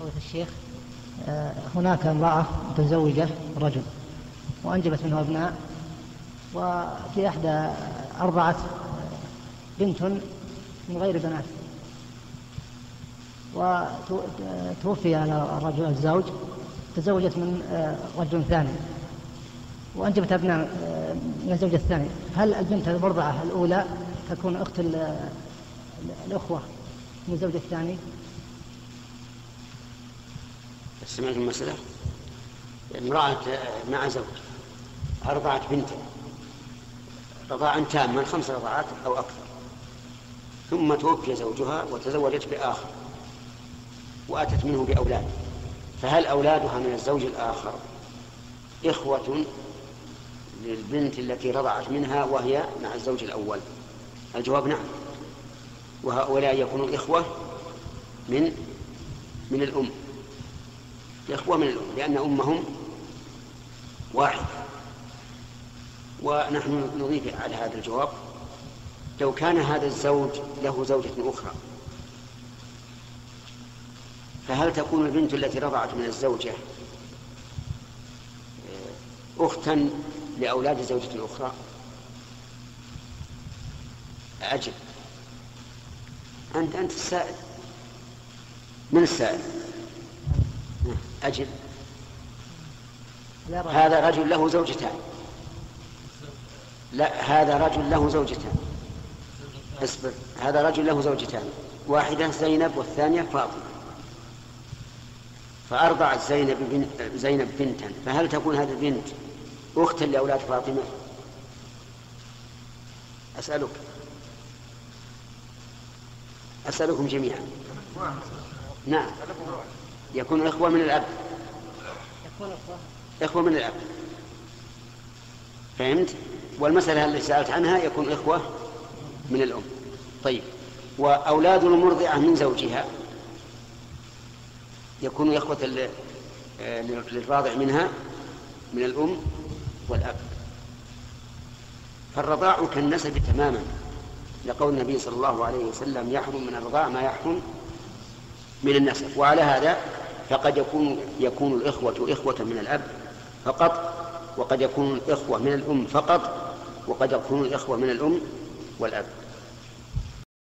فضيلة الشيخ آه، هناك امرأة متزوجة رجل وأنجبت منه أبناء وفي إحدى أرضعت بنت من غير بنات. وتوفي الرجل الزوج تزوجت من آه، رجل ثاني وأنجبت أبناء آه، من الزوج الثاني هل البنت المرضعة الأولى تكون أخت الأخوة من الزوج الثاني سمعت المسألة؟ امرأة مع زوج أرضعت بنتا. رضاعا تاما خمس رضاعات أو أكثر. ثم توفي زوجها وتزوجت بآخر وأتت منه بأولاد. فهل أولادها من الزوج الآخر؟ إخوة للبنت التي رضعت منها وهي مع الزوج الأول. الجواب نعم. وهؤلاء يكونون إخوة من من الأم. إخوة من الأم لأن أمهم واحد. ونحن نضيف على هذا الجواب لو كان هذا الزوج له زوجة أخرى فهل تكون البنت التي رضعت من الزوجة آه، أختا لأولاد زوجة أخرى؟ أجل. أنت أنت السائل. من السائل؟ أجل. هذا رجل له زوجتان. لا هذا رجل له زوجتان. اصبر هذا رجل له زوجتان. واحدة زينب والثانية فاطمة. فأرضعت زينب بنت زينب بنتا. فهل تكون هذه البنت أختا لأولاد فاطمة؟ أسألك. أسألكم جميعا. نعم. يكون إخوة من الأب. يكون إخوة إخوة من الأب. فهمت؟ والمسألة التي سألت عنها يكون إخوة من الأم. طيب. وأولاد المرضعة من زوجها. يكون إخوة آه، للراضع منها من الأم والأب. فالرضاع كالنسب تماما. لقول النبي صلى الله عليه وسلم يحرم من الرضاع ما يحرم من النسب. وعلى هذا فقد يكون يكون الإخوة إخوة من الأب فقط وقد يكون الإخوة من الأم فقط وقد يكون الإخوة من الأم والأب.